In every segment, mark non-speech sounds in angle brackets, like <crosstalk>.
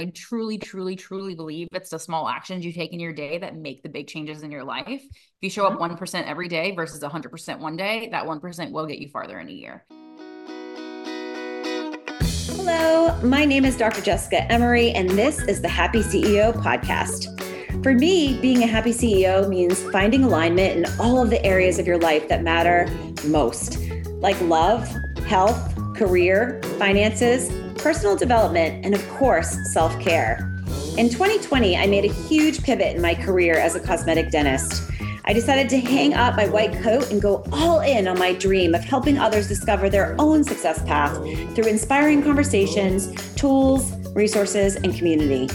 I truly, truly, truly believe it's the small actions you take in your day that make the big changes in your life. If you show up 1% mm-hmm. every day versus 100% one day, that 1% will get you farther in a year. Hello, my name is Dr. Jessica Emery, and this is the Happy CEO podcast. For me, being a happy CEO means finding alignment in all of the areas of your life that matter most, like love, health, career, finances, personal development, and of course, self care. In 2020, I made a huge pivot in my career as a cosmetic dentist. I decided to hang up my white coat and go all in on my dream of helping others discover their own success path through inspiring conversations, tools, resources, and community.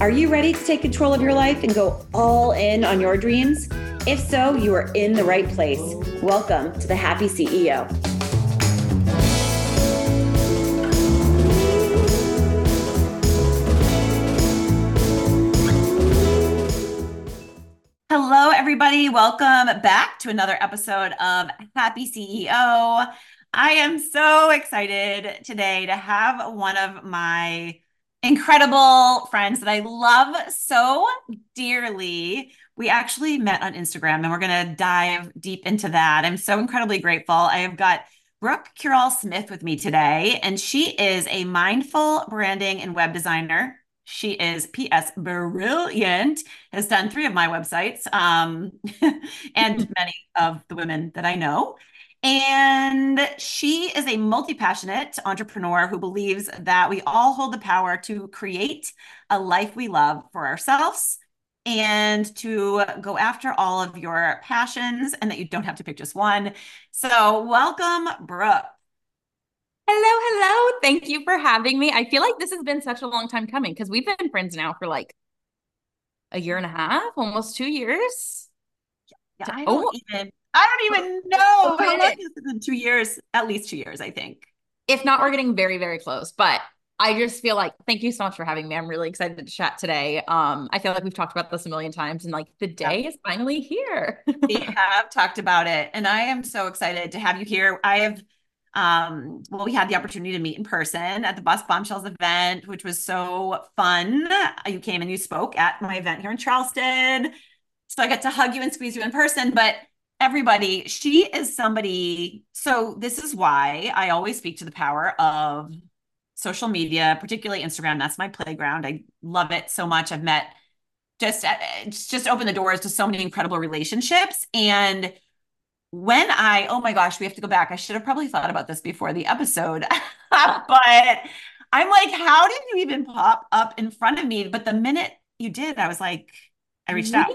Are you ready to take control of your life and go all in on your dreams? If so, you are in the right place. Welcome to the Happy CEO. Everybody. Welcome back to another episode of Happy CEO. I am so excited today to have one of my incredible friends that I love so dearly. We actually met on Instagram and we're going to dive deep into that. I'm so incredibly grateful. I have got Brooke Curole Smith with me today, and she is a mindful branding and web designer. She is PS brilliant, has done three of my websites um, <laughs> and many of the women that I know. And she is a multi passionate entrepreneur who believes that we all hold the power to create a life we love for ourselves and to go after all of your passions and that you don't have to pick just one. So, welcome, Brooke. Hello, hello. Thank you for having me. I feel like this has been such a long time coming because we've been friends now for like a year and a half, almost two years. Yeah, I don't oh. even I don't even <laughs> know how long is it in two years? At least two years, I think. If not, we're getting very, very close. But I just feel like thank you so much for having me. I'm really excited to chat today. Um, I feel like we've talked about this a million times, and like the day is finally here. we have talked about it, and I am so excited to have you here. I have um well we had the opportunity to meet in person at the Boss Bombshells event which was so fun you came and you spoke at my event here in charleston so i got to hug you and squeeze you in person but everybody, she is somebody. So, this is why I always speak to the power of social media, particularly Instagram. That's my playground. I love it so much. I've met just uh, just open the doors to so many incredible relationships and when I, oh my gosh, we have to go back. I should have probably thought about this before the episode, <laughs> but I'm like, how did you even pop up in front of me? But the minute you did, I was like, I reached out.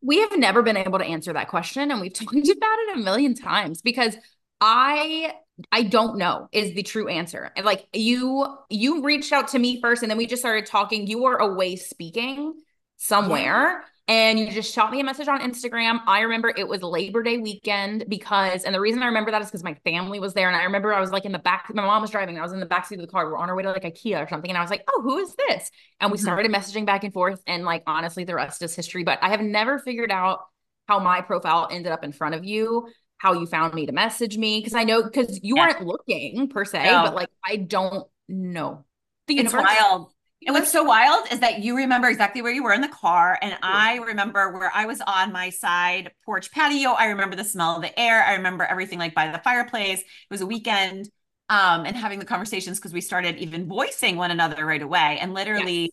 we have never been able to answer that question and we've <laughs> talked about it a million times because i i don't know is the true answer. Like you you reached out to me first and then we just started talking. You were away speaking somewhere and you just shot me a message on Instagram. I remember it was Labor Day weekend because, and the reason I remember that is because my family was there. And I remember I was like in the back, my mom was driving. I was in the back seat of the car. We are on our way to like IKEA or something. And I was like, oh, who is this? And we mm-hmm. started messaging back and forth. And like, honestly, the rest is history. But I have never figured out how my profile ended up in front of you, how you found me to message me. Cause I know, cause you yeah. weren't looking per se, no. but like, I don't know. The it's wild and what's so wild is that you remember exactly where you were in the car. And I remember where I was on my side porch patio. I remember the smell of the air. I remember everything like by the fireplace. It was a weekend um, and having the conversations because we started even voicing one another right away. And literally,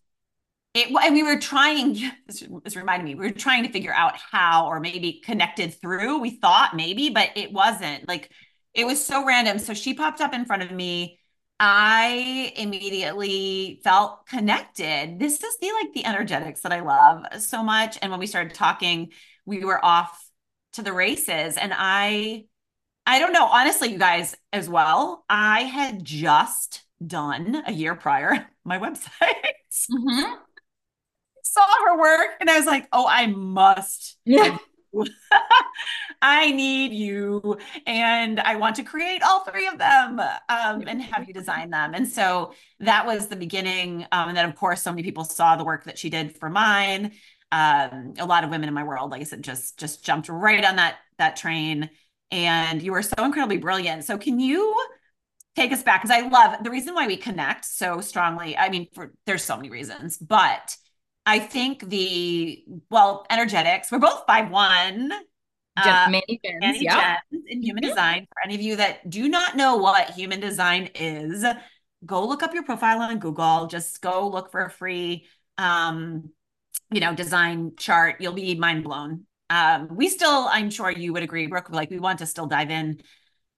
yes. it, and we were trying, <laughs> this, this reminded me, we were trying to figure out how or maybe connected through. We thought maybe, but it wasn't like, it was so random. So she popped up in front of me I immediately felt connected. This is the like the energetics that I love so much. And when we started talking, we were off to the races. And I I don't know, honestly, you guys as well. I had just done a year prior <laughs> my website. Mm-hmm. <laughs> Saw her work and I was like, oh, I must yeah. <laughs> I need you. And I want to create all three of them um, and have you design them. And so that was the beginning. Um, and then, of course, so many people saw the work that she did for mine. Um, a lot of women in my world, like I said, just just jumped right on that that train. And you were so incredibly brilliant. So can you take us back because I love the reason why we connect so strongly. I mean, for there's so many reasons, but I think the well, energetics. We're both five one. Uh, many yeah. in human mm-hmm. design. For any of you that do not know what human design is, go look up your profile on Google. Just go look for a free, um, you know, design chart. You'll be mind blown. Um, we still, I'm sure you would agree, Brooke. Like we want to still dive in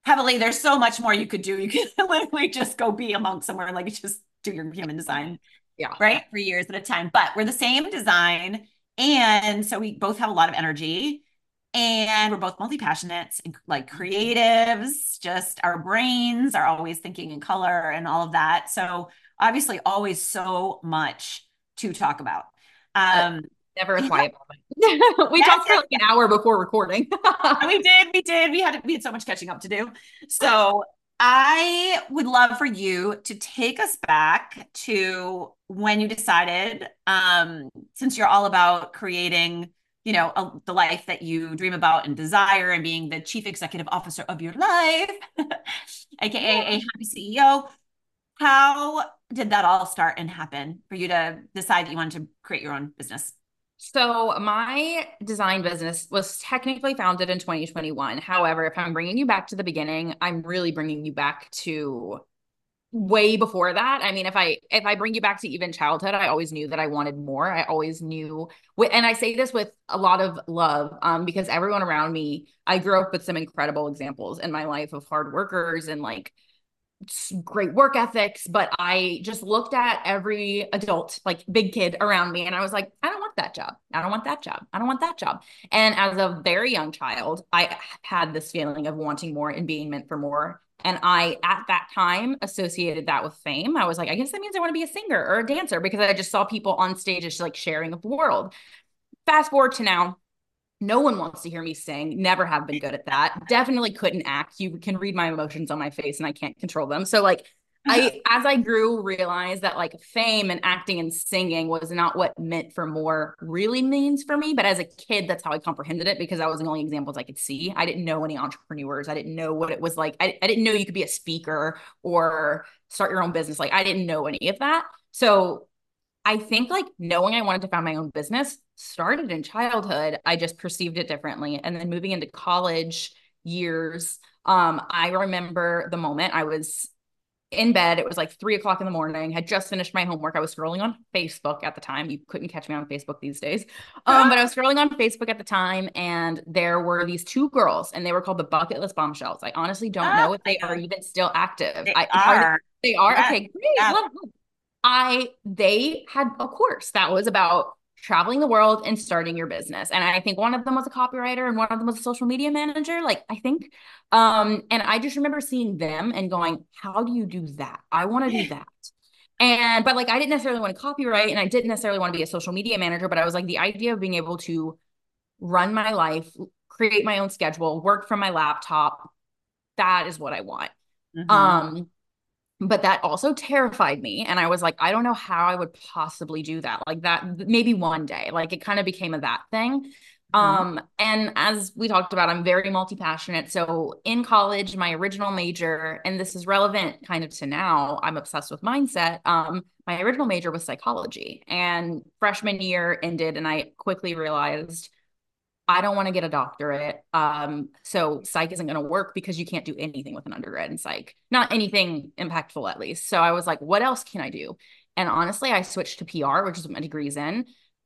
heavily. There's so much more you could do. You <laughs> could literally just go be a monk somewhere and like just do your human design. Yeah. Right. For years at a time. But we're the same design. And so we both have a lot of energy. And we're both multi-passionates and like creatives just our brains are always thinking in color and all of that. So obviously always so much to talk about. Um never a quiet <laughs> moment. <laughs> We talked for like an hour before recording. <laughs> We did we did. We had we had so much catching up to do. So i would love for you to take us back to when you decided um since you're all about creating you know a, the life that you dream about and desire and being the chief executive officer of your life aka <laughs> a happy ceo how did that all start and happen for you to decide that you wanted to create your own business so my design business was technically founded in 2021 however if i'm bringing you back to the beginning i'm really bringing you back to way before that. I mean if i if i bring you back to even childhood i always knew that i wanted more. I always knew and i say this with a lot of love um because everyone around me i grew up with some incredible examples in my life of hard workers and like great work ethics but i just looked at every adult like big kid around me and i was like i don't want that job i don't want that job i don't want that job and as a very young child i had this feeling of wanting more and being meant for more and I, at that time, associated that with fame. I was like, I guess that means I want to be a singer or a dancer because I just saw people on stage just like sharing the world. Fast forward to now, no one wants to hear me sing. Never have been good at that. Definitely couldn't act. You can read my emotions on my face and I can't control them. So, like, I <laughs> as I grew realized that like fame and acting and singing was not what meant for more really means for me but as a kid that's how I comprehended it because that was the only examples I could see I didn't know any entrepreneurs I didn't know what it was like I, I didn't know you could be a speaker or start your own business like I didn't know any of that so I think like knowing I wanted to found my own business started in childhood I just perceived it differently and then moving into college years um I remember the moment I was in bed. It was like three o'clock in the morning. Had just finished my homework. I was scrolling on Facebook at the time. You couldn't catch me on Facebook these days. <laughs> Um, but I was scrolling on Facebook at the time, and there were these two girls, and they were called the Bucket List Bombshells. I honestly don't oh, know if they are even still active. They I, are. They are. Yeah. Okay, great. Yeah. I they had a course that was about traveling the world and starting your business. And I think one of them was a copywriter and one of them was a social media manager. Like I think, um, and I just remember seeing them and going, how do you do that? I want to do <laughs> that. And, but like, I didn't necessarily want to copyright and I didn't necessarily want to be a social media manager, but I was like, the idea of being able to run my life, create my own schedule, work from my laptop, that is what I want. Mm-hmm. Um, but that also terrified me and i was like i don't know how i would possibly do that like that maybe one day like it kind of became a that thing mm-hmm. um and as we talked about i'm very multi-passionate so in college my original major and this is relevant kind of to now i'm obsessed with mindset um my original major was psychology and freshman year ended and i quickly realized I don't want to get a doctorate. Um, so psych isn't going to work because you can't do anything with an undergrad in psych, not anything impactful at least. So I was like, what else can I do? And honestly, I switched to PR, which is what my degree's in,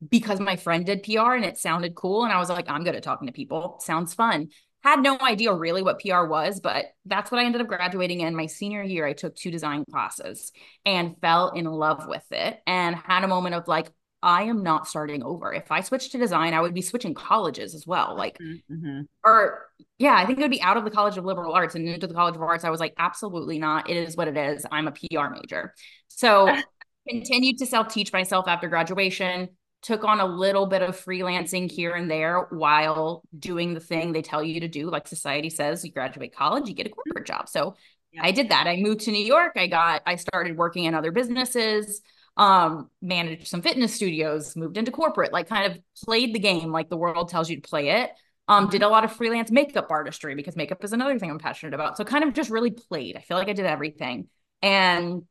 because my friend did PR and it sounded cool. And I was like, I'm good at talking to people. Sounds fun. Had no idea really what PR was, but that's what I ended up graduating in. My senior year, I took two design classes and fell in love with it and had a moment of like, I am not starting over. If I switched to design, I would be switching colleges as well. Like, mm-hmm. mm-hmm. or yeah, I think it would be out of the College of Liberal Arts and into the College of Arts. I was like, absolutely not. It is what it is. I'm a PR major. So <laughs> continued to self teach myself after graduation, took on a little bit of freelancing here and there while doing the thing they tell you to do. Like society says, you graduate college, you get a corporate job. So yeah. I did that. I moved to New York. I got, I started working in other businesses um managed some fitness studios moved into corporate like kind of played the game like the world tells you to play it Um, did a lot of freelance makeup artistry because makeup is another thing I'm passionate about. So kind of just really played. I feel like I did everything. And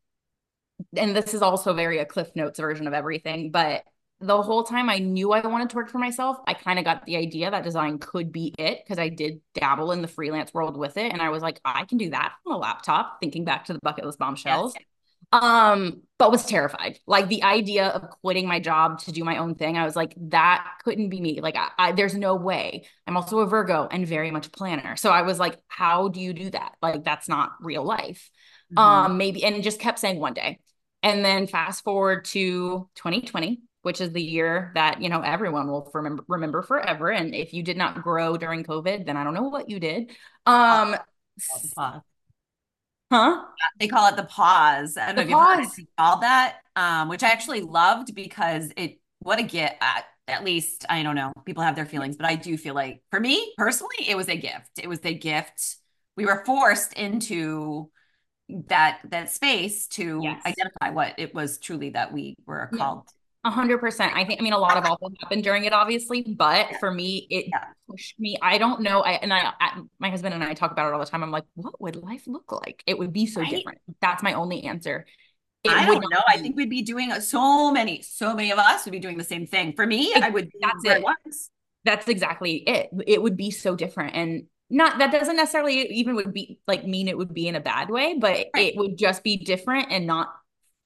and this is also very a Cliff Notes version of everything, but the whole time I knew I wanted to work for myself, I kind of got the idea that design could be it because I did dabble in the freelance world with it. And I was like, I can do that on a laptop, thinking back to the bucket list bombshells. Yes. Um, but was terrified. Like the idea of quitting my job to do my own thing, I was like, that couldn't be me. Like, I, I, there's no way. I'm also a Virgo and very much a planner. So I was like, how do you do that? Like, that's not real life. Mm-hmm. Um, maybe, and just kept saying one day. And then fast forward to 2020 which is the year that you know everyone will remember remember forever and if you did not grow during covid then i don't know what you did um huh? They call it the pause. I don't the know pause. if you called that um which i actually loved because it what a gift uh, at least i don't know people have their feelings but i do feel like for me personally it was a gift. It was a gift. We were forced into that that space to yes. identify what it was truly that we were called a hundred percent. I think, I mean, a lot of awful happened during it, obviously, but for me, it yeah. pushed me. I don't know. I, and I, I, my husband and I talk about it all the time. I'm like, what would life look like? It would be so right? different. That's my only answer. It I don't know. Be. I think we'd be doing so many, so many of us would be doing the same thing. For me, it, I would. That's it. That's exactly it. It would be so different. And not that doesn't necessarily even would be like mean it would be in a bad way, but right. it would just be different and not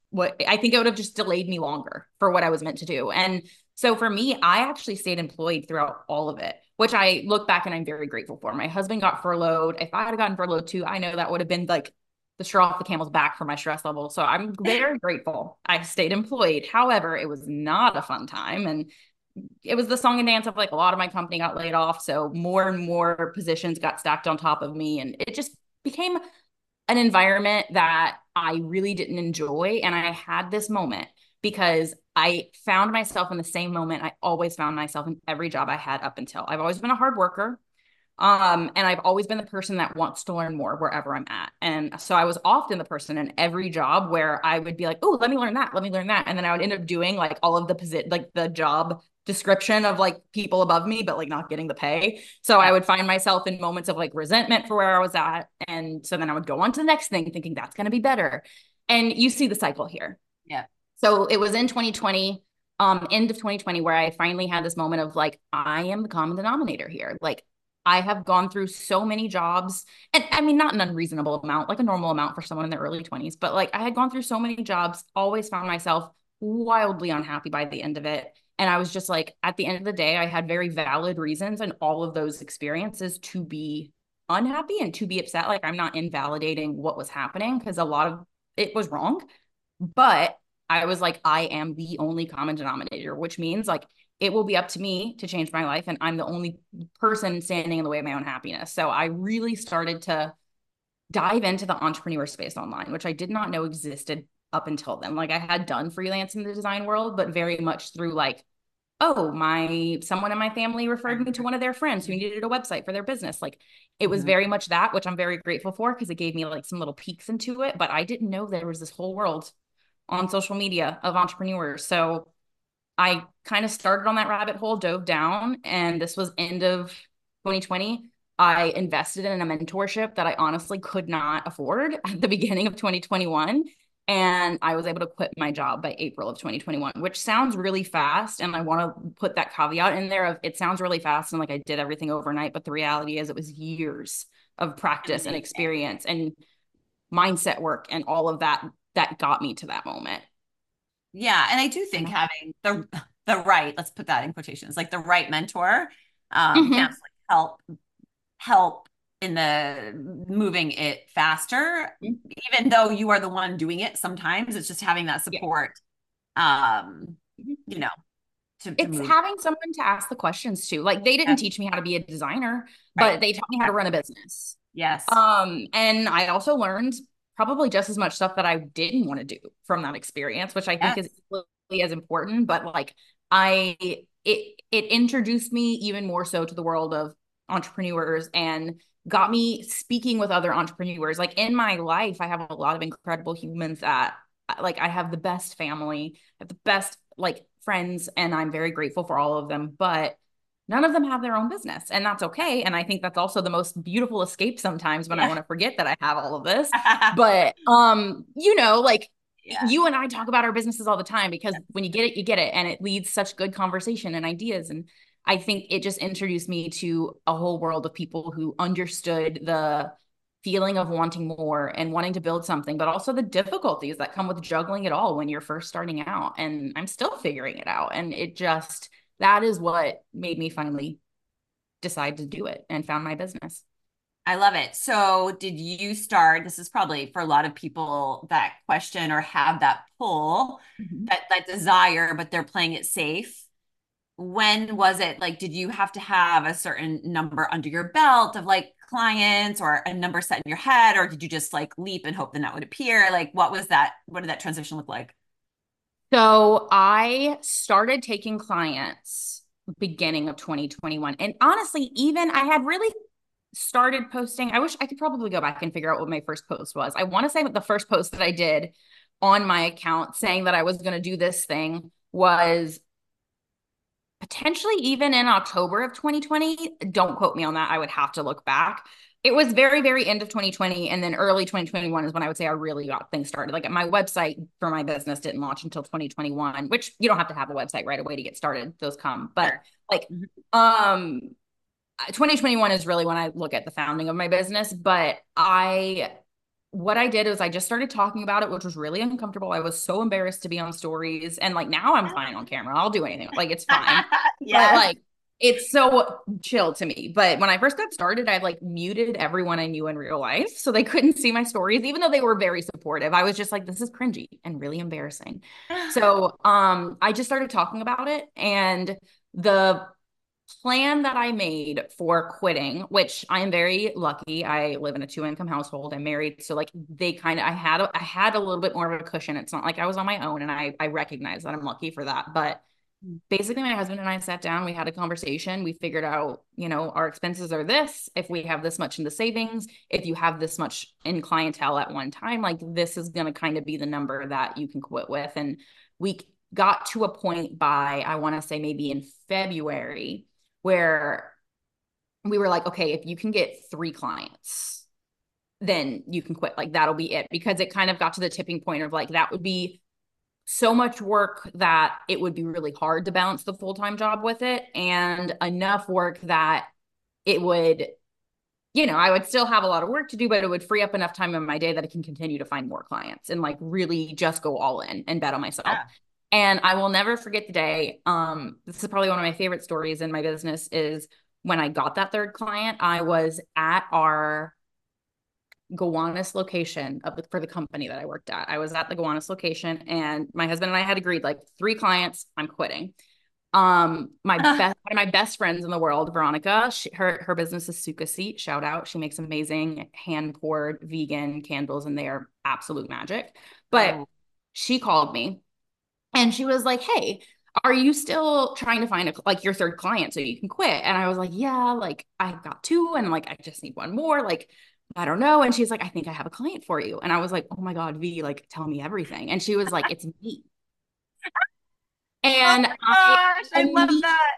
what I think it would have just delayed me longer for what I was meant to do. And so for me, I actually stayed employed throughout all of it, which I look back and I'm very grateful for. My husband got furloughed. If I had gotten furloughed too, I know that would have been like the straw off the camel's back for my stress level. So I'm <laughs> very grateful I stayed employed. However, it was not a fun time. And it was the song and dance of like a lot of my company got laid off. So more and more positions got stacked on top of me. And it just became an environment that I really didn't enjoy. And I had this moment because I found myself in the same moment I always found myself in every job I had up until. I've always been a hard worker. Um, and I've always been the person that wants to learn more wherever I'm at. And so I was often the person in every job where I would be like, oh, let me learn that, let me learn that. And then I would end up doing like all of the position, like the job description of like people above me, but like not getting the pay. So I would find myself in moments of like resentment for where I was at. And so then I would go on to the next thing thinking that's going to be better. And you see the cycle here. Yeah. So it was in 2020, um, end of 2020, where I finally had this moment of like, I am the common denominator here. Like I have gone through so many jobs, and I mean, not an unreasonable amount, like a normal amount for someone in their early 20s, but like I had gone through so many jobs, always found myself wildly unhappy by the end of it. And I was just like, at the end of the day, I had very valid reasons and all of those experiences to be unhappy and to be upset. Like, I'm not invalidating what was happening because a lot of it was wrong. But I was like, I am the only common denominator, which means like it will be up to me to change my life. And I'm the only person standing in the way of my own happiness. So I really started to dive into the entrepreneur space online, which I did not know existed up until then. Like I had done freelance in the design world, but very much through like, oh, my someone in my family referred me to one of their friends who needed a website for their business. Like it was mm-hmm. very much that, which I'm very grateful for because it gave me like some little peeks into it. But I didn't know there was this whole world on social media of entrepreneurs. So I kind of started on that rabbit hole, dove down, and this was end of 2020. I invested in a mentorship that I honestly could not afford at the beginning of 2021 and I was able to quit my job by April of 2021, which sounds really fast. And I want to put that caveat in there of it sounds really fast and like I did everything overnight, but the reality is it was years of practice and experience and mindset work and all of that that got me to that moment. Yeah, and I do think having the the right, let's put that in quotations, like the right mentor um mm-hmm. help help in the moving it faster mm-hmm. even though you are the one doing it sometimes it's just having that support yeah. um mm-hmm. you know to, to it's move. having someone to ask the questions to like they didn't yeah. teach me how to be a designer right. but they taught me how to run a business yes um and i also learned probably just as much stuff that i didn't want to do from that experience which i yes. think is really as important but like i it it introduced me even more so to the world of entrepreneurs and got me speaking with other entrepreneurs. Like in my life, I have a lot of incredible humans that like I have the best family, I have the best like friends, and I'm very grateful for all of them. But none of them have their own business and that's okay and i think that's also the most beautiful escape sometimes when yeah. i want to forget that i have all of this <laughs> but um you know like yeah. you and i talk about our businesses all the time because yeah. when you get it you get it and it leads such good conversation and ideas and i think it just introduced me to a whole world of people who understood the feeling of wanting more and wanting to build something, but also the difficulties that come with juggling it all when you're first starting out. And I'm still figuring it out. And it just, that is what made me finally decide to do it and found my business. I love it. So, did you start? This is probably for a lot of people that question or have that pull, mm-hmm. that that desire, but they're playing it safe. When was it? Like, did you have to have a certain number under your belt of like clients or a number set in your head or did you just like leap and hope the net would appear like what was that what did that transition look like so i started taking clients beginning of 2021 and honestly even i had really started posting i wish i could probably go back and figure out what my first post was i want to say that the first post that i did on my account saying that i was going to do this thing was potentially even in October of 2020. Don't quote me on that. I would have to look back. It was very, very end of 2020. And then early 2021 is when I would say I really got things started. Like my website for my business didn't launch until 2021, which you don't have to have a website right away to get started. Those come. But like, mm-hmm. um, 2021 is really when I look at the founding of my business. But I what I did was I just started talking about it, which was really uncomfortable. I was so embarrassed to be on stories. And like now I'm fine on camera. I'll do anything. Like it's fine. <laughs> yeah. But like it's so chill to me. But when I first got started, I like muted everyone I knew in real life. So they couldn't see my stories, even though they were very supportive. I was just like, this is cringy and really embarrassing. <sighs> so um I just started talking about it. And the plan that I made for quitting, which I am very lucky. I live in a two income household. I'm married, so like they kind of I had a, I had a little bit more of a cushion. It's not like I was on my own, and I I recognize that I'm lucky for that. But basically, my husband and I sat down. We had a conversation. We figured out, you know, our expenses are this. If we have this much in the savings, if you have this much in clientele at one time, like this is going to kind of be the number that you can quit with. And we got to a point by I want to say maybe in February where we were like, okay, if you can get three clients, then you can quit. Like that'll be it. Because it kind of got to the tipping point of like, that would be so much work that it would be really hard to balance the full time job with it, and enough work that it would, you know, I would still have a lot of work to do, but it would free up enough time in my day that I can continue to find more clients and like really just go all in and bet on myself. Yeah. And I will never forget the day. Um, this is probably one of my favorite stories in my business is when I got that third client, I was at our Gowanus location of the, for the company that I worked at. I was at the Gowanus location and my husband and I had agreed like three clients, I'm quitting. Um, my best one of my best friends in the world, Veronica, she, her her business is Suka Seat. Shout out. She makes amazing hand poured vegan candles and they are absolute magic. But oh. she called me and she was like, Hey, are you still trying to find a, like your third client so you can quit? And I was like, Yeah, like I got two and like I just need one more. Like, I don't know. And she's like, I think I have a client for you. And I was like, Oh my God, V, like tell me everything. And she was like, It's me. <laughs> Oh and oh I, I love that.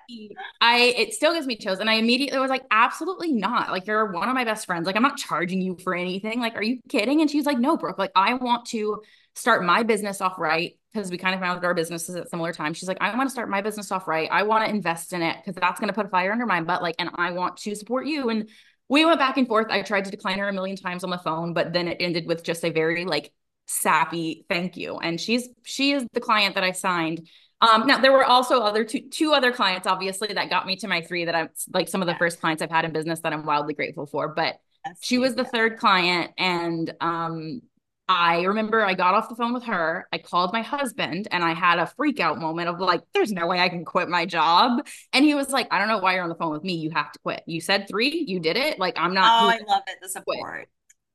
I it still gives me chills. And I immediately was like, absolutely not. Like, you're one of my best friends. Like, I'm not charging you for anything. Like, are you kidding? And she's like, no, Brooke. Like, I want to start my business off right because we kind of founded our businesses at similar times. She's like, I want to start my business off right. I want to invest in it because that's going to put a fire under my butt. Like, and I want to support you. And we went back and forth. I tried to decline her a million times on the phone, but then it ended with just a very like sappy thank you. And she's she is the client that I signed. Um, now there were also other two two other clients, obviously, that got me to my three that I'm like some of the first clients I've had in business that I'm wildly grateful for. But she was the third client, and um, I remember I got off the phone with her. I called my husband and I had a freak out moment of like, there's no way I can quit my job. And he was like, I don't know why you're on the phone with me. You have to quit. You said three, you did it. Like, I'm not. Oh, I love it. The support.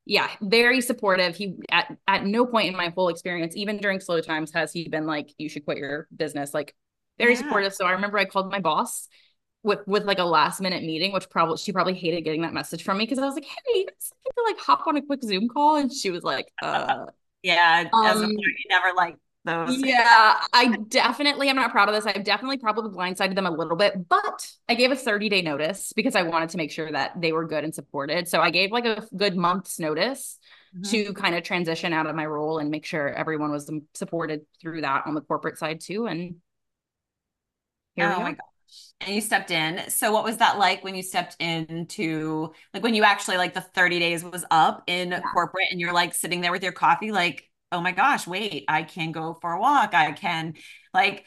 Yeah, very supportive. He at at no point in my whole experience, even during slow times, has he been like, you should quit your business. Like, very yeah. supportive. So I remember I called my boss with with like a last minute meeting, which probably she probably hated getting that message from me because I was like, hey, to like hop on a quick Zoom call, and she was like, uh, <laughs> yeah, um, as a you never like those. Yeah, I definitely am not proud of this. I've definitely probably blindsided them a little bit, but I gave a 30 day notice because I wanted to make sure that they were good and supported. So I gave like a good month's notice mm-hmm. to kind of transition out of my role and make sure everyone was supported through that on the corporate side too. And here oh my gosh. And you stepped in. So what was that like when you stepped into like when you actually like the 30 days was up in yeah. corporate and you're like sitting there with your coffee, like, oh my gosh, wait, I can go for a walk. I can like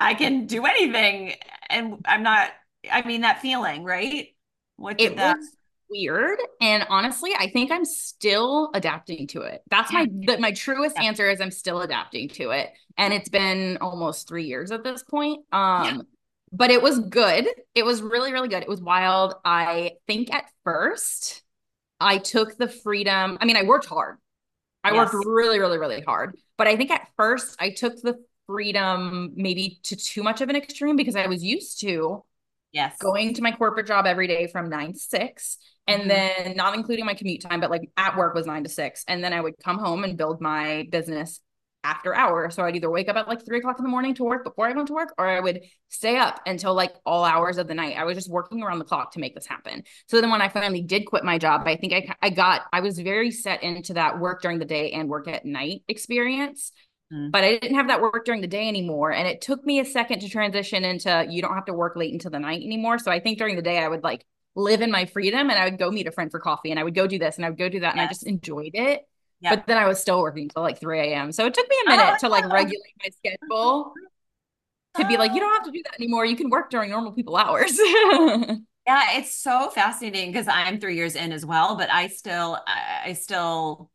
I can do anything. And I'm not, I mean, that feeling, right? What did it that was weird. And honestly, I think I'm still adapting to it. That's my the, my truest yeah. answer is I'm still adapting to it. And it's been almost three years at this point. Um yeah. But it was good. It was really, really good. It was wild. I think at first I took the freedom. I mean, I worked hard. I yes. worked really, really, really hard. But I think at first I took the freedom maybe to too much of an extreme because I was used to yes going to my corporate job every day from nine to six and mm-hmm. then not including my commute time but like at work was nine to six and then i would come home and build my business after hours so i'd either wake up at like three o'clock in the morning to work before i went to work or i would stay up until like all hours of the night i was just working around the clock to make this happen so then when i finally did quit my job i think i, I got i was very set into that work during the day and work at night experience Mm. But I didn't have that work during the day anymore. And it took me a second to transition into you don't have to work late into the night anymore. So I think during the day, I would like live in my freedom and I would go meet a friend for coffee and I would go do this and I would go do that. Yes. And I just enjoyed it. Yep. But then I was still working till like 3 a.m. So it took me a minute oh, to like regulate my schedule to be like, you don't have to do that anymore. You can work during normal people hours. <laughs> yeah, it's so fascinating because I'm three years in as well, but I still, I still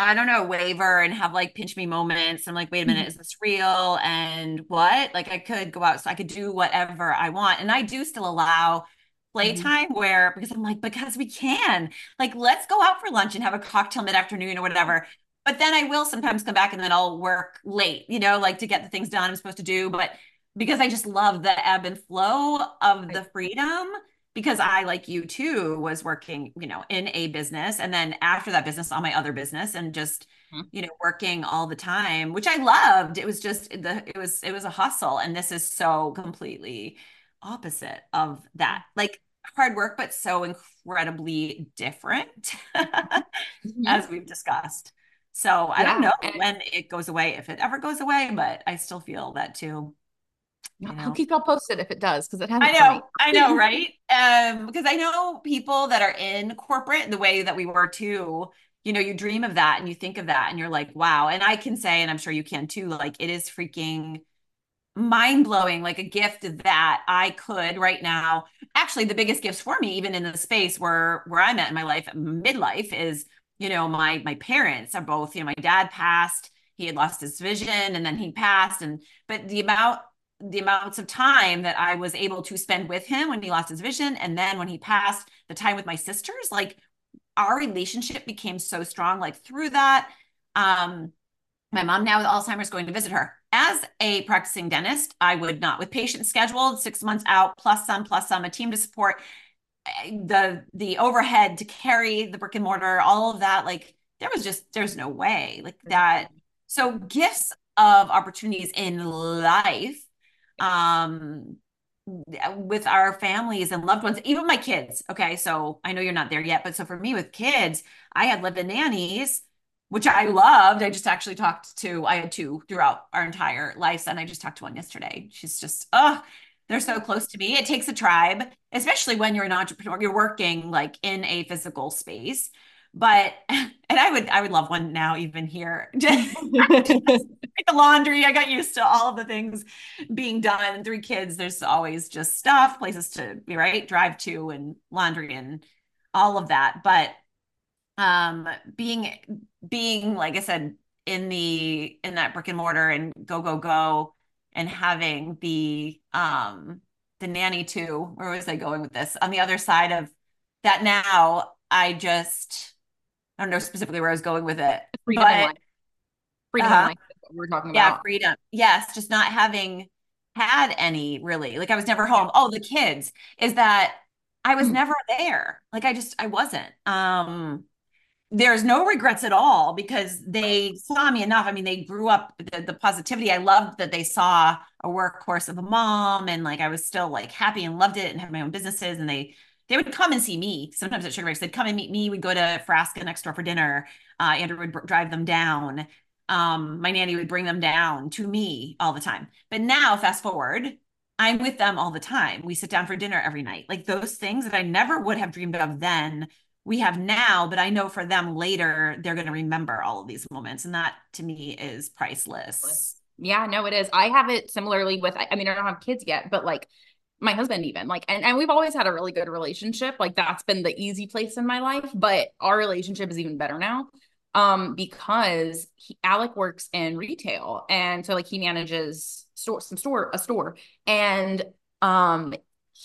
I don't know, waver and have like pinch me moments. I'm like, wait a minute, mm-hmm. is this real? And what? Like I could go out, so I could do whatever I want. And I do still allow playtime mm-hmm. where because I'm like, because we can. Like, let's go out for lunch and have a cocktail mid-afternoon or whatever. But then I will sometimes come back and then I'll work late, you know, like to get the things done I'm supposed to do. But because I just love the ebb and flow of the freedom because I, like you too, was working, you know, in a business and then after that business on my other business and just, mm-hmm. you know, working all the time, which I loved. It was just the it was it was a hustle. And this is so completely opposite of that. Like hard work, but so incredibly different, <laughs> mm-hmm. as we've discussed. So I yeah. don't know when it goes away, if it ever goes away, but I still feel that too. You know? I'll keep y'all posted if it does because it has. I know, I know, right? Um, because I know people that are in corporate the way that we were too. You know, you dream of that and you think of that and you're like, wow. And I can say, and I'm sure you can too, like it is freaking mind blowing, like a gift that I could right now. Actually, the biggest gifts for me, even in the space where where I'm at in my life, midlife, is you know my my parents are both. You know, my dad passed. He had lost his vision, and then he passed. And but the amount the amounts of time that I was able to spend with him when he lost his vision. And then when he passed, the time with my sisters, like our relationship became so strong, like through that. Um, my mom now with Alzheimer's going to visit her. As a practicing dentist, I would not, with patients scheduled six months out, plus some, plus some, a team to support eh, the the overhead to carry the brick and mortar, all of that. Like there was just there's no way like that. So gifts of opportunities in life um with our families and loved ones, even my kids. Okay. So I know you're not there yet, but so for me with kids, I had lived in nannies, which I loved. I just actually talked to, I had two throughout our entire lives. And I just talked to one yesterday. She's just, oh, they're so close to me. It takes a tribe, especially when you're an entrepreneur, you're working like in a physical space but <laughs> and I would I would love one now even here. <laughs> the laundry, I got used to all of the things being done. Three kids, there's always just stuff, places to be right, drive to, and laundry and all of that. But um, being being like I said in the in that brick and mortar and go go go and having the um the nanny too. Where was I going with this? On the other side of that now, I just I don't know specifically where I was going with it. Freedom but, freedom uh, we're talking about. Yeah, freedom. Yes, just not having had any really. Like I was never home. Oh, the kids is that I was mm. never there. Like I just I wasn't. Um there's no regrets at all because they saw me enough. I mean, they grew up the, the, positivity. I loved that they saw a workhorse of a mom and like I was still like happy and loved it and had my own businesses. And they they would come and see me sometimes at Sugar Breaks. They'd come and meet me. We'd go to Frasca next door for dinner. Uh, Andrew would b- drive them down. Um, my nanny would bring them down to me all the time. But now, fast forward, I'm with them all the time. We sit down for dinner every night. Like those things that I never would have dreamed of then we have now, but I know for them later, they're going to remember all of these moments. And that to me is priceless. Yeah, no, it is. I have it similarly with, I mean, I don't have kids yet, but like my husband even like, and, and we've always had a really good relationship. Like that's been the easy place in my life, but our relationship is even better now um because he, Alec works in retail and so like he manages store some store a store and um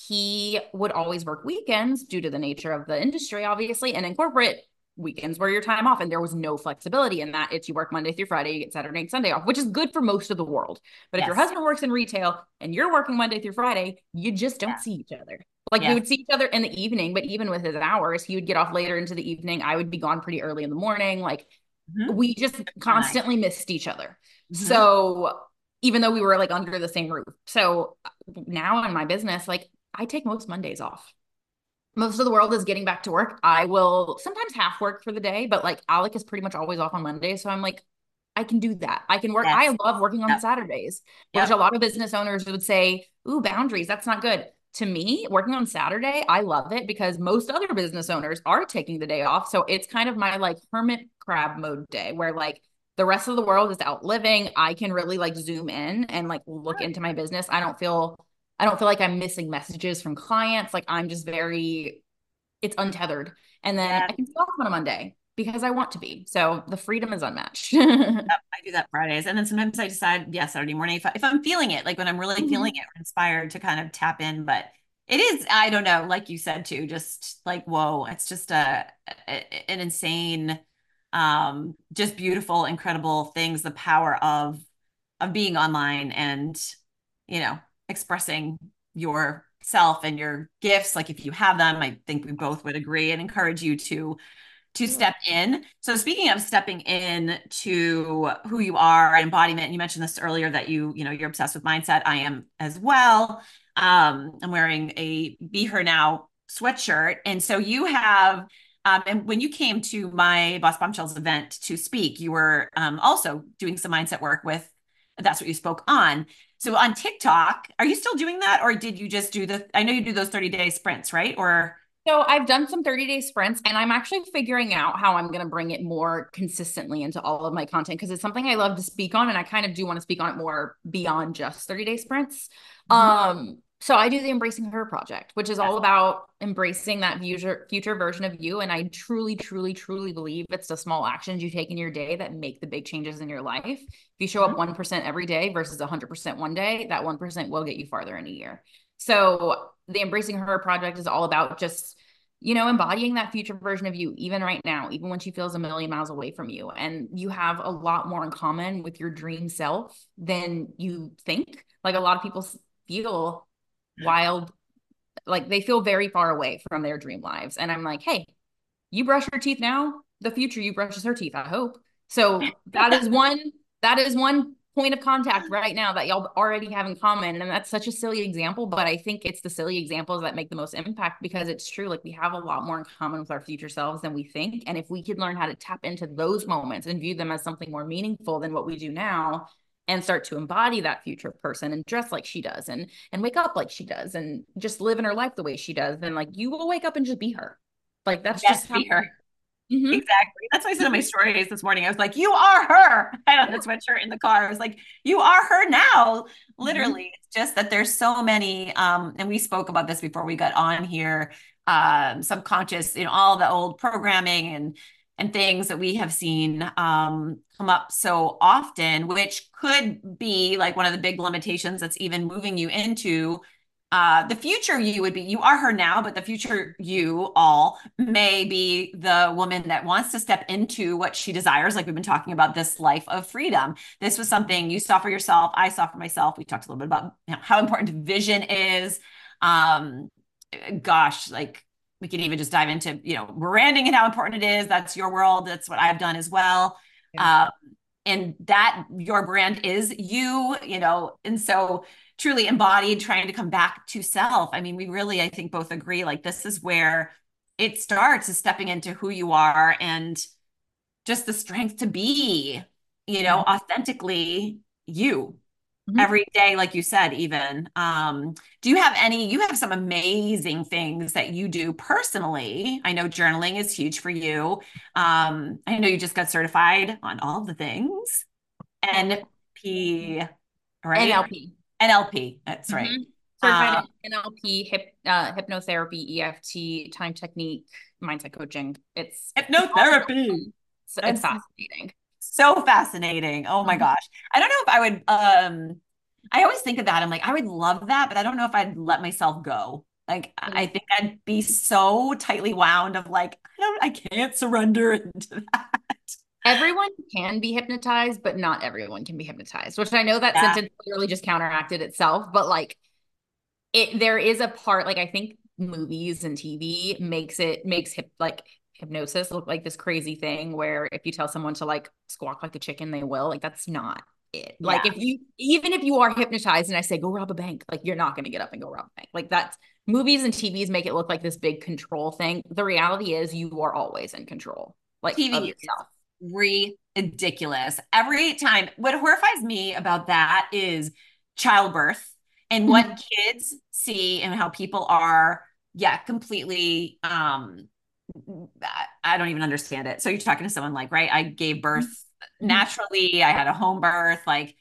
he would always work weekends due to the nature of the industry, obviously. And in corporate, weekends were your time off, and there was no flexibility in that. It's you work Monday through Friday, you get Saturday and Sunday off, which is good for most of the world. But yes. if your husband works in retail and you're working Monday through Friday, you just don't yeah. see each other. Like we would see each other in the evening, but even with his hours, he would get off later into the evening. I would be gone pretty early in the morning. Like mm-hmm. we just constantly missed each other. Mm-hmm. So even though we were like under the same roof. So now in my business, like I take most Mondays off. Most of the world is getting back to work. I will sometimes half work for the day, but like Alec is pretty much always off on Monday. So I'm like, I can do that. I can work. Yes. I love working on yep. Saturdays, which yep. a lot of business owners would say, Ooh, boundaries. That's not good. To me, working on Saturday, I love it because most other business owners are taking the day off. So it's kind of my like hermit crab mode day where like the rest of the world is out living. I can really like zoom in and like look into my business. I don't feel I don't feel like I'm missing messages from clients. Like I'm just very, it's untethered. And then yeah. I can talk on a Monday because I want to be. So the freedom is unmatched. yep, I do that Fridays. And then sometimes I decide, yeah, Saturday morning, if, I, if I'm feeling it, like when I'm really mm-hmm. feeling it or inspired to kind of tap in. But it is, I don't know, like you said too, just like, whoa, it's just a, a an insane, um, just beautiful, incredible things, the power of, of being online and, you know, expressing yourself and your gifts like if you have them i think we both would agree and encourage you to to step in. So speaking of stepping in to who you are embodiment you mentioned this earlier that you you know you're obsessed with mindset. I am as well. Um i'm wearing a be her now sweatshirt. And so you have um, and when you came to my Boss Bombshells event to speak, you were um, also doing some mindset work with that's what you spoke on. So on TikTok, are you still doing that or did you just do the I know you do those 30 day sprints, right? Or so I've done some 30 day sprints and I'm actually figuring out how I'm going to bring it more consistently into all of my content because it's something I love to speak on and I kind of do want to speak on it more beyond just 30 day sprints. Mm-hmm. Um so I do the Embracing Her project, which is all about embracing that future future version of you. And I truly, truly, truly believe it's the small actions you take in your day that make the big changes in your life. If you show up 1% mm-hmm. every day versus 100% one day, that 1% will get you farther in a year. So the Embracing Her project is all about just you know, embodying that future version of you, even right now, even when she feels a million miles away from you. And you have a lot more in common with your dream self than you think. Like a lot of people feel wild like they feel very far away from their dream lives. And i'm like hey you brush your teeth now the future you brushes her teeth i hope. So that is <laughs> one that is one point of contact right now that y'all already have in common. And that's such a silly example but i think it's the silly examples that make the most impact because it's true. Like we have a lot more in common with our future selves than we think. And if we could learn how to tap into those moments and view them as something more meaningful than what we do now and start to embody that future person and dress like she does and and wake up like she does and just live in her life the way she does then like you will wake up and just be her. Like that's yes, just be her. Mm-hmm. exactly. That's why i said in my stories this morning i was like you are her. <laughs> I had a sweatshirt in the car. I was like you are her now. Mm-hmm. literally mm-hmm. it's just that there's so many um and we spoke about this before we got on here um subconscious you know all the old programming and and things that we have seen um, come up so often, which could be like one of the big limitations that's even moving you into uh, the future you would be. You are her now, but the future you all may be the woman that wants to step into what she desires. Like we've been talking about this life of freedom. This was something you saw for yourself. I saw for myself. We talked a little bit about you know, how important vision is. Um, gosh, like we can even just dive into, you know, branding and how important it is. That's your world. That's what I've done as well. Yeah. Um, and that your brand is you, you know, and so truly embodied, trying to come back to self. I mean, we really, I think, both agree like this is where it starts is stepping into who you are and just the strength to be, you know, mm-hmm. authentically you mm-hmm. every day, like you said, even. Um, do you have any, you have some amazing things that you do personally. I know journaling is huge for you. Um, I know you just got certified on all the things. NP, right? NLP. NLP, that's right. Mm-hmm. Certified uh, NLP, hip, uh, hypnotherapy, EFT, time technique, mindset coaching. It's hypnotherapy. It's, it's fascinating so fascinating. Oh my mm-hmm. gosh. I don't know if I would um I always think of that. I'm like, I would love that, but I don't know if I'd let myself go. Like I mm-hmm. think I'd be so tightly wound of like, I don't I can't surrender <laughs> into that. Everyone can be hypnotized, but not everyone can be hypnotized, which I know that yeah. sentence literally just counteracted itself, but like it there is a part like I think movies and TV makes it makes hip like hypnosis look like this crazy thing where if you tell someone to like squawk like a chicken, they will. Like that's not it. Yeah. Like if you even if you are hypnotized and I say go rob a bank, like you're not going to get up and go rob a bank. Like that's movies and TVs make it look like this big control thing. The reality is you are always in control. Like TV yourself. Ridiculous. Every time what horrifies me about that is childbirth and what mm-hmm. kids see and how people are yeah completely um I don't even understand it. So you're talking to someone like, right? I gave birth mm-hmm. naturally. I had a home birth. Like,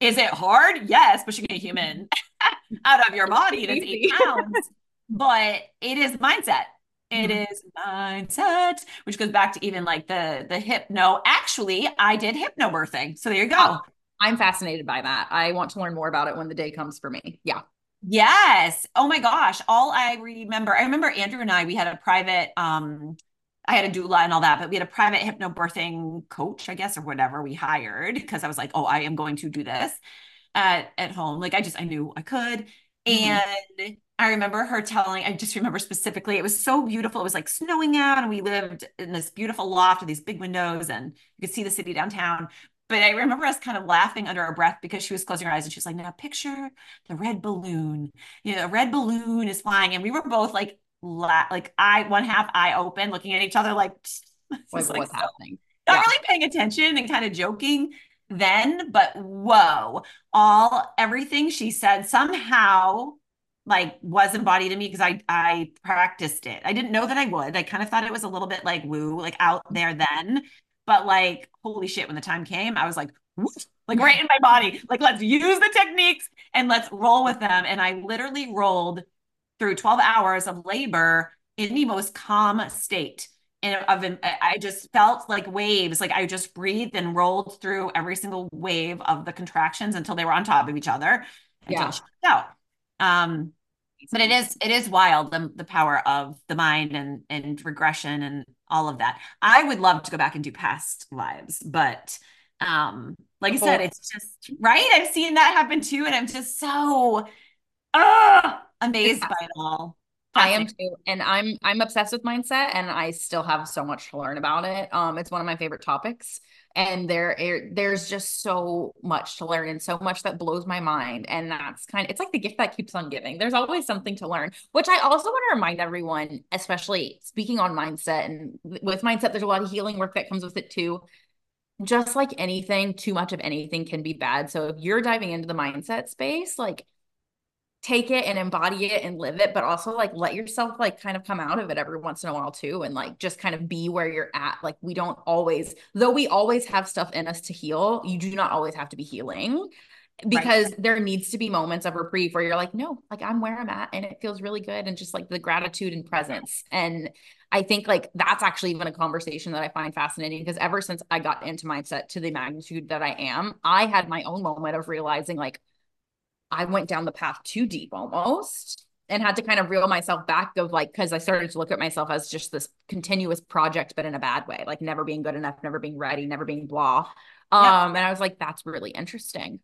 is it hard? Yes, pushing a human <laughs> out of your body that's eight <laughs> pounds. but it is mindset. It mm-hmm. is mindset, which goes back to even like the the hypno. Actually, I did hypno birthing. So there you go. Oh, I'm fascinated by that. I want to learn more about it when the day comes for me. Yeah. Yes. Oh my gosh. All I remember, I remember Andrew and I, we had a private, um, I had a doula and all that, but we had a private hypnobirthing coach, I guess, or whatever we hired because I was like, oh, I am going to do this at, at home. Like I just, I knew I could. Mm-hmm. And I remember her telling, I just remember specifically, it was so beautiful. It was like snowing out, and we lived in this beautiful loft with these big windows, and you could see the city downtown. But I remember us kind of laughing under our breath because she was closing her eyes and she was like, now picture the red balloon. You know, a red balloon is flying. And we were both like, la- like I one half eye open, looking at each other like, <laughs> like what's so, happening? Not yeah. really paying attention and kind of joking then, but whoa, all everything she said somehow like was embodied in me because I I practiced it. I didn't know that I would. I kind of thought it was a little bit like woo, like out there then. But like, holy shit, when the time came, I was like, like right in my body. Like, let's use the techniques and let's roll with them. And I literally rolled through 12 hours of labor in the most calm state. And of I just felt like waves, like I just breathed and rolled through every single wave of the contractions until they were on top of each other until yeah. out. Um, but it is it is wild the, the power of the mind and and regression and all of that i would love to go back and do past lives but um like i said it's just right i've seen that happen too and i'm just so uh, amazed by it all I am too. And I'm I'm obsessed with mindset and I still have so much to learn about it. Um it's one of my favorite topics and there er, there's just so much to learn and so much that blows my mind and that's kind of it's like the gift that keeps on giving. There's always something to learn, which I also want to remind everyone, especially speaking on mindset and with mindset there's a lot of healing work that comes with it too. Just like anything, too much of anything can be bad. So if you're diving into the mindset space, like take it and embody it and live it but also like let yourself like kind of come out of it every once in a while too and like just kind of be where you're at like we don't always though we always have stuff in us to heal you do not always have to be healing because right. there needs to be moments of reprieve where you're like no like i'm where i'm at and it feels really good and just like the gratitude and presence and i think like that's actually even a conversation that i find fascinating because ever since i got into mindset to the magnitude that i am i had my own moment of realizing like I went down the path too deep almost and had to kind of reel myself back of like because I started to look at myself as just this continuous project, but in a bad way, like never being good enough, never being ready, never being blah. Um, yep. and I was like, that's really interesting.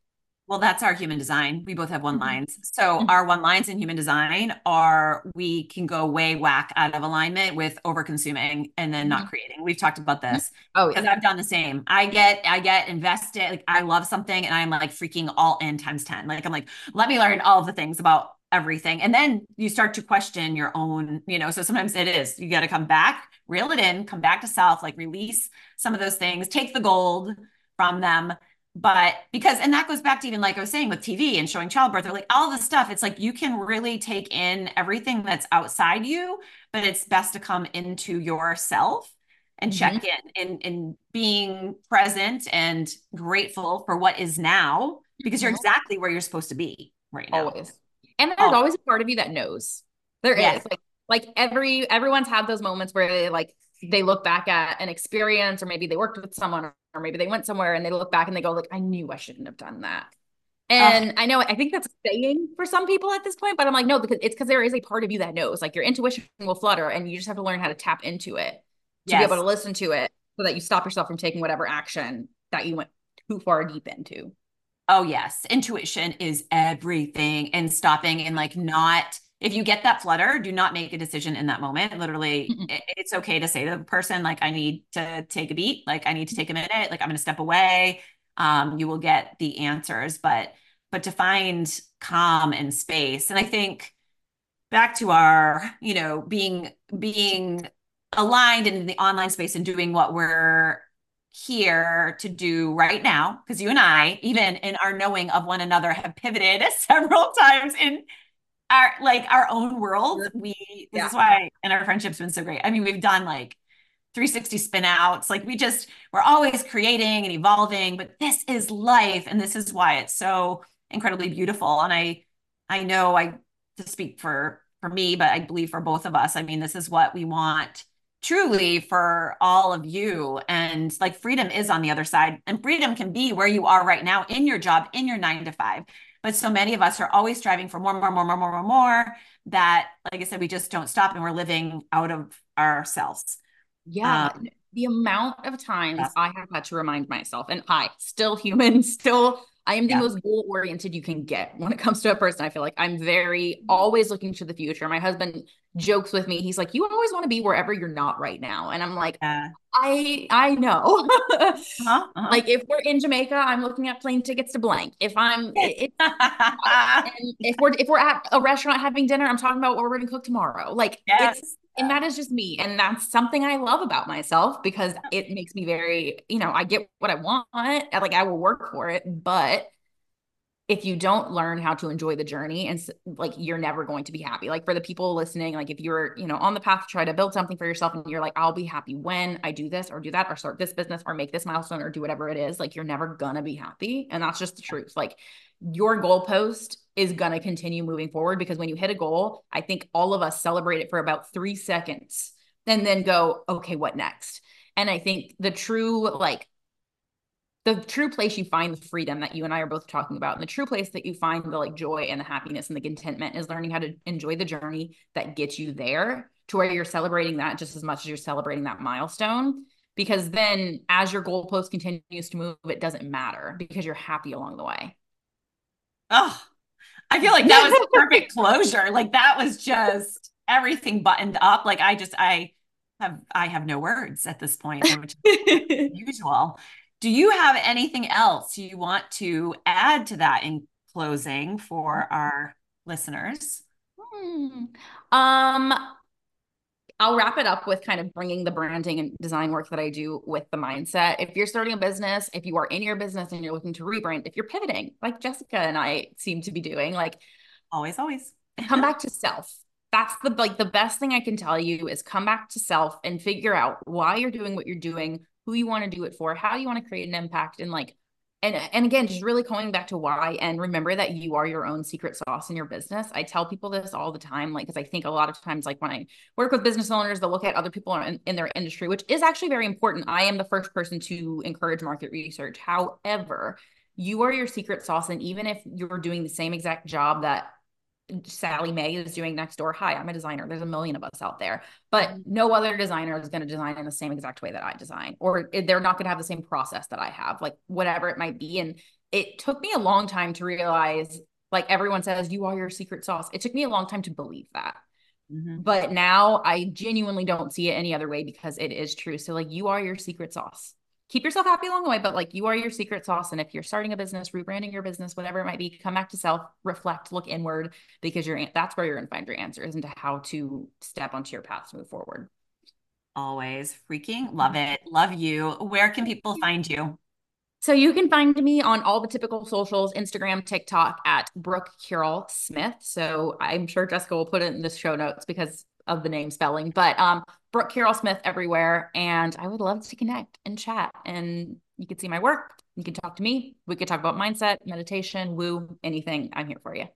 Well, that's our human design. We both have one Mhm. lines. So Mhm. our one lines in human design are we can go way whack out of alignment with over consuming and then not creating. We've talked about this Oh because yeah. I've done the same. I get I get invested. Like I love something and I'm like freaking all in times 10. Like I'm like, let me learn all of the things about everything. And then you start to question your own, you know. So sometimes it is you got to come back, reel it in, come back to self, like release some of those things, take the gold from them but because and that goes back to even like i was saying with tv and showing childbirth or like all this stuff it's like you can really take in everything that's outside you but it's best to come into yourself and check Mhm. in and and being present and grateful for what is now because you're Mhm. exactly where you're supposed to be right now Always. And there's oh always a part of you that knows. There yes is. Like like every everyone's had those moments where they like they look back at an experience or maybe they worked with someone or maybe they went somewhere and they look back and they go like I knew I shouldn't have done that. And I know I think that's saying for some people at this point, but I'm like no because it's because there is a part of you that knows. Like your intuition will flutter and you just have to learn how to tap into it to be able to listen to it so that you stop yourself from taking whatever action that you went too far deep into. Oh, yes. Intuition is everything and stopping and like not, if you get that flutter, do not make a decision in that moment. Literally, it, it's okay to say to the person, like, I need to take a beat, like, I need to take a minute, like, I'm going to step away. Um, you will get the answers, but, but to find calm and space. And I think back to our, you know, being, being aligned in the online space and doing what we're here to do right now because you and I, even in our knowing of one another, have pivoted <laughs> several times in our like our own world. We this Yeah. is why and our friendship's been so great. I mean, we've done like 360 spin outs. Like we just we're always creating and evolving, but this is life and this is why it's so incredibly beautiful. And I I know I to speak for for me, but I believe for both of us. I mean, this is what we want truly for all of you. And like freedom is on the other side, and freedom can be where you are right now in your job, in your nine to five. But so many of us are always striving for more, more, more, more, more, more, more. That, like I said, we just don't stop and we're living out of ourselves. Yeah, Um, the amount of times I have had to remind myself, and I still human, <laughs> still I am the yes. most goal oriented you can get when it comes to a person. I feel like I'm very always looking to the future. My husband jokes with me. He's like, "You always want to be wherever you're not right now," and I'm like, Yeah. "I I know." Uh-huh, <laughs> uh-huh. Like if we're in Jamaica, I'm looking at plane tickets to blank. If I'm <laughs> it, if we're if we're at a restaurant having dinner, I'm talking about what we're gonna cook tomorrow. Like it's yes. And that is just me. And that's something I love about myself because it makes me very, you know, I get what I want. Like I will work for it, but if you don't learn how to enjoy the journey and like you're never going to be happy. Like for the people listening like if you're you know on the path to try to build something for yourself and you're like i'll be happy when i do this or do that or start this business or make this milestone or do whatever it is like you're never gonna be happy and that's just the truth. Like your goalpost is gonna continue moving forward because when you hit a goal i think all of us celebrate it for about three seconds and then go okay what next? And i think the true like the true place you find the freedom that you and I are both talking about, and the true place that you find the like joy and the happiness and the contentment is learning how to enjoy the journey that gets you there to where you're celebrating that just as much as you're celebrating that milestone. Because then as your goalpost continues to move, it doesn't matter because you're happy along the way. Oh, I feel like that was the perfect <laughs> closure. Like that was just everything buttoned up. Like I just I have I have no words at this point, which is <laughs> usual. Do you have anything else you want to add to that in closing for our listeners? Hmm. Um, I'll wrap it up with kind of bringing the branding and design work that I do with the mindset. If you're starting a business, if you are in your business and you're looking to rebrand, if you're pivoting, like Jessica and I seem to be doing, like Always, always. come back <laughs> to self. That's the like the best thing I can tell you is come back to self and figure out why you're doing what you're doing, who you want to do it for, how you want to create an impact and like and and again just really going back to why and remember that you are your own secret sauce in your business. I tell people this all the time like because i think a lot of times like when i work with business owners they'll look at other people in, in their industry which is actually very important. I am the first person to encourage market research. However you are your secret sauce and even if you're doing the same exact job that Sally May is doing next door. Hi, I'm a designer. There's a million of us out there, but no other designer is going to design in the same exact way that I design, or they're not going to have the same process that I have, like whatever it might be. And it took me a long time to realize like everyone says you are your secret sauce. It took me a long time to believe that. Mm-hmm. But now I genuinely don't see it any other way because it is true. So like you are your secret sauce. Keep yourself happy along the way, but like you are your secret sauce. And if you're starting a business, rebranding your business, whatever it might be, come back to self, reflect, look inward because you're that's where you're gonna find your answers into how to step onto your path to move forward. Always freaking love mm-hmm. it. Love you. Where can people find you? So you can find me on all the typical socials, Instagram, TikTok at Brooke Curole Smith. So I'm sure Jessica will put it in the show notes because of the name spelling, but um, Brooke Curole Smith everywhere. And I would love to connect and chat. And you can see my work. You can talk to me. We could talk about mindset, meditation, woo, anything. I'm here for you.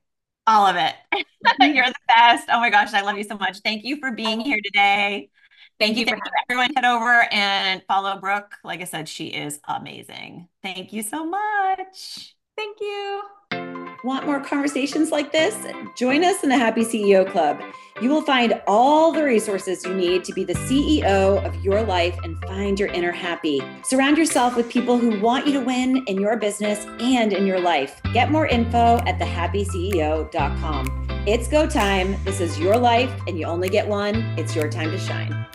All of it. <laughs> You're the best. Oh my gosh, I love you so much. Thank you for being here today. Thank you. Thank you. Everyone head over and follow Brooke. Like I said, she is amazing. Thank you so much. Thank you. Want more conversations like this? Join us in the Happy CEO Club. You will find all the resources you need to be the CEO of your life and find your inner happy. Surround yourself with people who want you to win in your business and in your life. Get more info at thehappyceo.com. It's go time. This is your life, and you only get one. It's your time to shine.